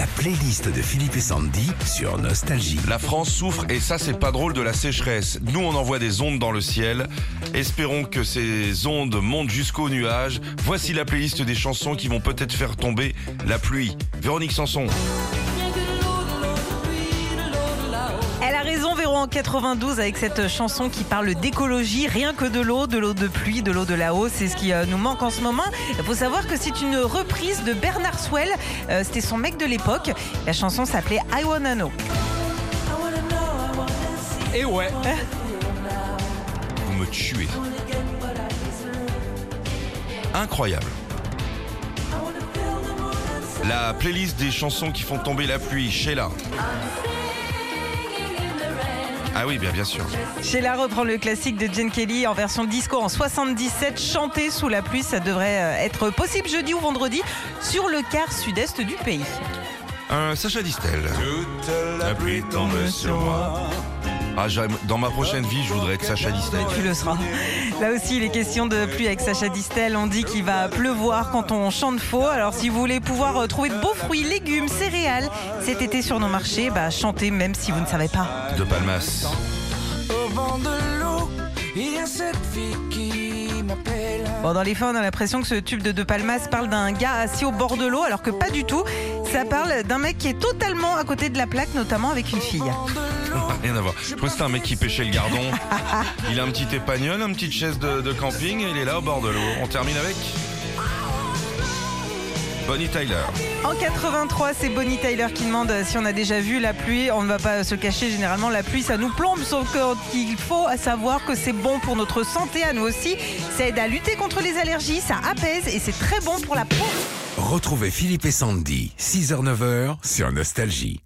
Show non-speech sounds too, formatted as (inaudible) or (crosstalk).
La playlist de Philippe et Sandy sur Nostalgie. La France souffre et ça c'est pas drôle de la sécheresse. Nous on envoie des ondes dans le ciel. Espérons que ces ondes montent jusqu'aux nuages. Voici la playlist des chansons qui vont peut-être faire tomber la pluie. Véronique Sanson. Elle a raison, Véro, en 92, avec cette chanson qui parle d'écologie, rien que de l'eau, de l'eau de pluie, de l'eau de la haut, c'est ce qui euh, nous manque en ce moment. Il faut savoir que c'est une reprise de Bernard Swell, Euh, c'était son mec de l'époque. La chanson s'appelait I Wanna Know. Et ouais. Vous me tuez. Incroyable. La playlist des chansons qui font tomber la pluie, Sheila. Ah oui, bien, bien sûr. Sheila reprend le classique de Jen Kelly en version disco en 77, chanter sous la pluie, ça devrait euh, être possible jeudi ou vendredi sur le quart sud-est du pays. Un Sacha Distel. la pluie tombe sur moi. Ah, j'aime- dans ma prochaine vie, je voudrais être Sacha Distel. Tu le seras. Là aussi, il est question de pluie avec Sacha Distel. On dit qu'il va pleuvoir quand on chante faux. Alors, si vous voulez pouvoir euh, trouver de beaux fruits, légumes, céréales cet été sur nos marchés, bah, chantez même si vous ne savez pas. De Palmas. Au vent de l'eau, il y a cette fille qui m'appelle. Bon, dans les faits, on a l'impression que ce tube de De Palmas parle d'un gars assis au bord de l'eau, alors que pas du tout. Ça parle d'un mec qui est totalement à côté de la plaque, notamment avec une fille. (laughs) Rien à voir. Je crois que c'était un mec qui pêchait le gardon. (laughs) Il a un petit épagnol, une petite chaise de, de camping et il est là au bord de l'eau. On termine avec Bonnie Tyler. En 83, c'est Bonnie Tyler qui demande si on a déjà vu la pluie. On ne va pas se cacher, généralement la pluie ça nous plombe, sauf qu'il faut savoir que c'est bon pour notre santé à nous aussi. Ça aide à lutter contre les allergies, ça apaise et c'est très bon pour la peau. Retrouvez Philippe et Sandy, 6h-9h sur Nostalgie.